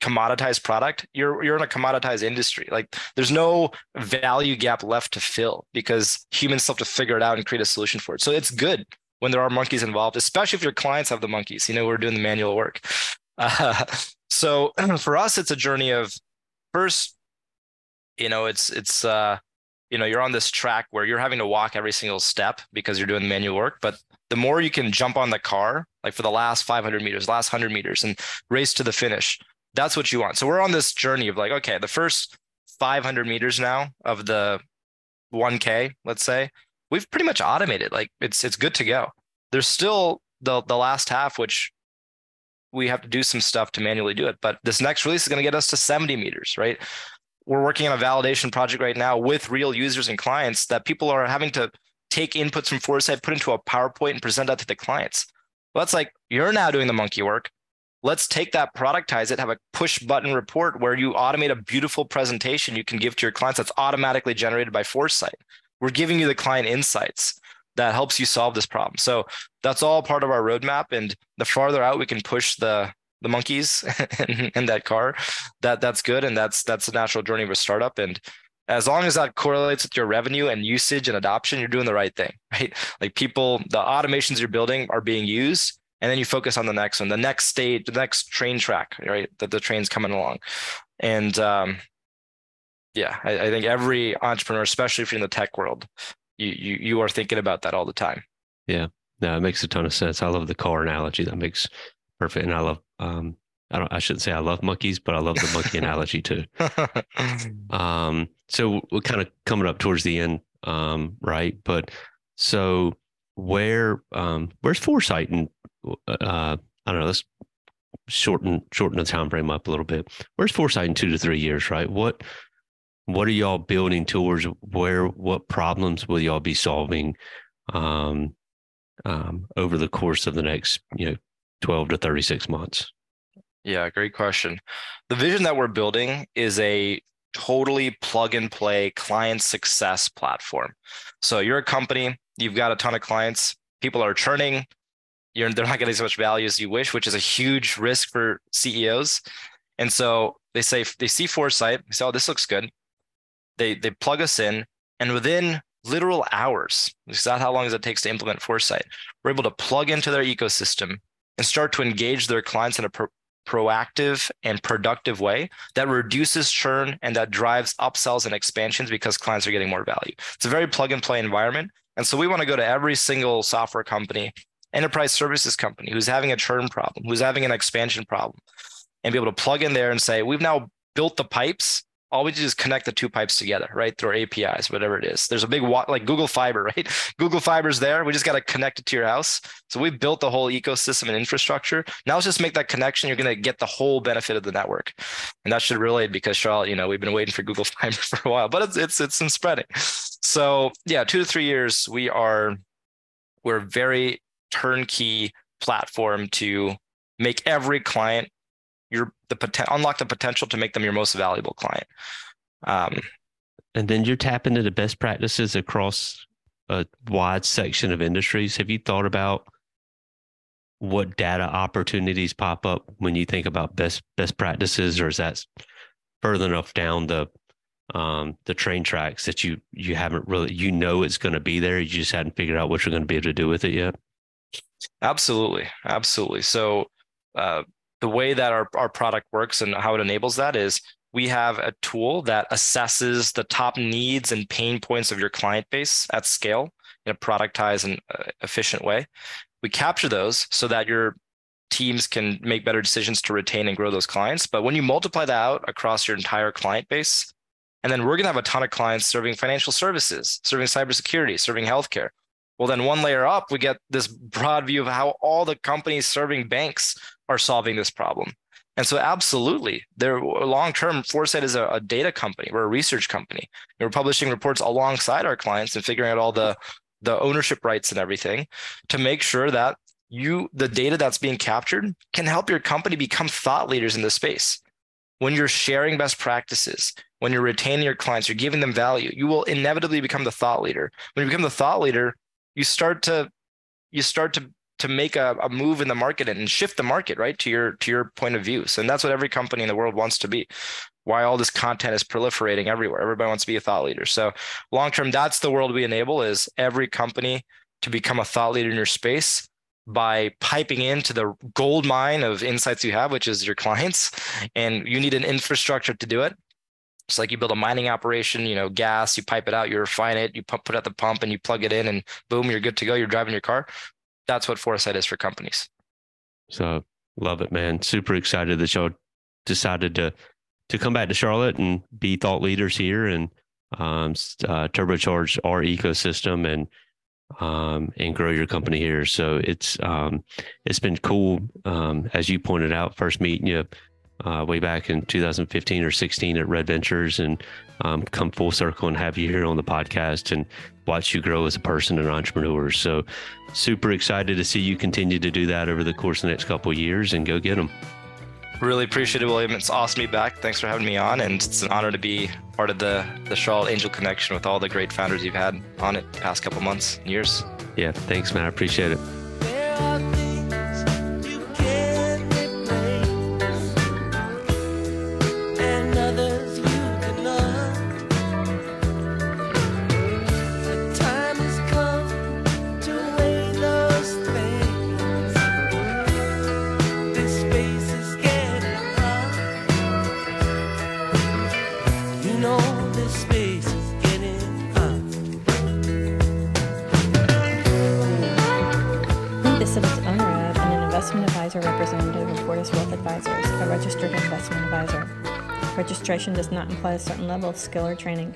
Speaker 2: commoditized product, you're you're in a commoditized industry. Like there's no value gap left to fill because humans still have to figure it out and create a solution for it. So it's good when there are monkeys involved, especially if your clients have the monkeys. You know, we're doing the manual work. [LAUGHS] Uh, so [CLEARS THROAT] for us, it's a journey of first, you know, it's it's uh, you know, you're on this track where you're having to walk every single step because you're doing manual work. But the more you can jump on the car, like for the last 500 meters, last 100 meters, and race to the finish, that's what you want. So we're on this journey of like, okay, the first 500 meters now of the 1K, let's say, we've pretty much automated. Like it's it's good to go. There's still the the last half, which we have to do some stuff to manually do it. But this next release is going to get us to 70 meters, right? We're working on a validation project right now with real users and clients that people are having to take inputs from Foresight, put into a PowerPoint, and present that to the clients. Well, that's like you're now doing the monkey work let's take that productize it have a push button report where you automate a beautiful presentation you can give to your clients that's automatically generated by foresight. We're giving you the client insights that helps you solve this problem. So that's all part of our roadmap and the farther out we can push the the monkeys [LAUGHS] in, in that car that that's good and that's that's the natural journey of a startup. And as long as that correlates with your revenue and usage and adoption you're doing the right thing [LAUGHS] right? Like people the automations you're building are being used and then you focus on the next one, the next stage, the next train track, right? That the train's coming along, and um, yeah, I, I, think every entrepreneur, especially if you're in the tech world, you you you are thinking about that all the time.
Speaker 1: Yeah, no, it makes a ton of sense. I love the car analogy. That makes perfect, and I love. Um, I don't. I shouldn't say I love monkeys, but I love the monkey analogy too. [LAUGHS] Um, so we're kind of coming up towards the end, um, right? But so where um, where's foresight and uh, I don't know, let's shorten shorten the time frame up a little bit. Where's foresight in two to three years, right? What what are y'all building towards? Where what problems will y'all be solving um, um, over the course of the next you know twelve to thirty six months?
Speaker 2: Yeah, great question. The vision that we're building is a totally plug and play client success platform. So you're a company, you've got a ton of clients, people are churning, you're they're not getting as much value as you wish, which is a huge risk for CEOs. And so they say they see foresight, they say, "Oh, this looks good." They they plug us in, and within literal hours, is that how long it takes to implement foresight? We're able to plug into their ecosystem and start to engage their clients in a proactive, and productive way that reduces churn and that drives upsells and expansions because clients are getting more value. It's a very plug and play environment. And so we want to go to every single software company, enterprise services company who's having a churn problem, who's having an expansion problem, and be able to plug in there and say, we've now built the pipes all we do is connect the two pipes together, right? Through our APIs, whatever it is. There's a big like Google Fiber, [LAUGHS] right? Google Fiber's there. We just got to connect it to your house. So we've built the whole ecosystem and infrastructure. Now let's just make that connection. You're going to get the whole benefit of the network, and that should relate because Charlotte, you know, we've been waiting for Google [LAUGHS] Fiber for a while, but it's it's it's in spreading. So yeah, two to three years, we are we're very turnkey platform to make every client your the potential unlock the potential to make them your most valuable client. Um,
Speaker 1: and then you're tapping into best practices across a wide section of industries. Have you thought about what data opportunities pop up when you think about best best practices, or is that further enough down the um, the train tracks that you you haven't really you know it's going to be there, you just hadn't figured out what you're going to be able to do with it yet?
Speaker 2: Absolutely, absolutely. So uh, the way that our, our product works and how it enables that is we have a tool that assesses the top needs and pain points of your client base at scale in a productized and uh, efficient way. We capture those so that your teams can make better decisions to retain and grow those clients. But when you multiply that out across your entire client base, and then we're going to have a ton of clients serving financial services, serving cybersecurity, serving healthcare. Well, then one layer up, we get this broad view of how all the companies serving banks are solving this problem. And so, absolutely, there long term, Foresight is a, a, data company. We're a research company. We're publishing reports alongside our clients and figuring out all the the ownership rights and everything to make sure that you the data that's being captured can help your company become thought leaders in the space. When you're sharing best practices, when you're retaining your clients, you're giving them value, you will inevitably become the thought leader. When you become the thought leader, you start to you start to to make a, a move in the market and shift the market right to your to your point of view. So and that's what every company in the world wants to be. Why all this content is proliferating everywhere. Everybody wants to be a thought leader. So long term that's the world we enable is every company to become a thought leader in your space by piping into the gold mine of insights you have which is your clients. And you need an infrastructure to do it it's like you build a mining operation, you know, gas, you pipe it out, you refine it, you put, put at the pump and you plug it in and boom, you're good to go. You're driving your car that's what foresight is for companies.
Speaker 1: So love it, man. Super excited that y'all decided to to come back to Charlotte and be thought leaders here and um, uh, turbocharge our ecosystem and um, and grow your company here. So it's um, it's been cool, um, as you pointed out, first meeting you uh, way back in 2015 or 16 at Red Ventures, and um, come full circle and have you here on the podcast and watch you grow as a person and entrepreneur. So, super excited to see you continue to do that over the course of the next couple of years and go get them.
Speaker 2: Really appreciate it, William. It's awesome to be back. Thanks for having me on, and it's an honor to be part of the the Charlotte Angel Connection with all the great founders you've had on it the past couple months, years.
Speaker 1: Yeah, thanks, man. I appreciate it.
Speaker 3: Does not imply a certain level of skill or training.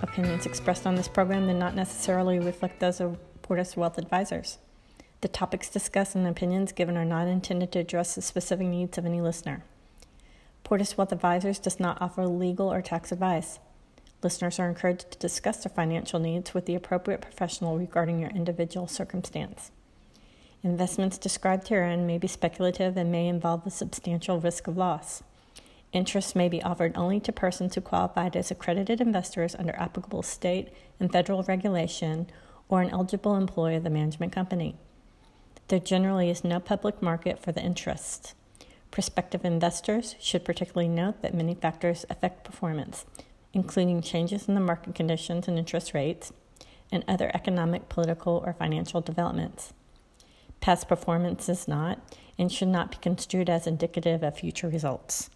Speaker 3: Opinions expressed on this program do not necessarily reflect those of Portus Wealth Advisors. The topics discussed and opinions given are not intended to address the specific needs of any listener. Portus Wealth Advisors does not offer legal or tax advice. Listeners are encouraged to discuss their financial needs with the appropriate professional regarding your individual circumstance. Investments described herein may be speculative and may involve a substantial risk of loss. Interest may be offered only to persons who qualified as accredited investors under applicable state and federal regulation or an eligible employee of the management company. There generally is no public market for the interest. Prospective investors should particularly note that many factors affect performance, including changes in the market conditions and interest rates, and other economic, political, or financial developments. Past performance is not, and should not be construed as indicative of future results.